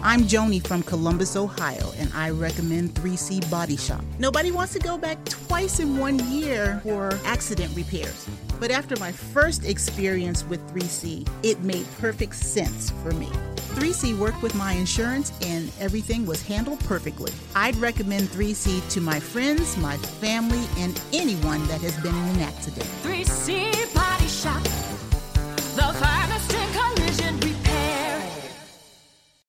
I'm Joni from Columbus, Ohio, and I recommend 3C Body Shop. Nobody wants to go back twice in one year for accident repairs. But after my first experience with 3C, it made perfect sense for me. 3C worked with my insurance and everything was handled perfectly. I'd recommend 3C to my friends, my family, and anyone that has been in an accident. 3C Body Shop, the finest in collision.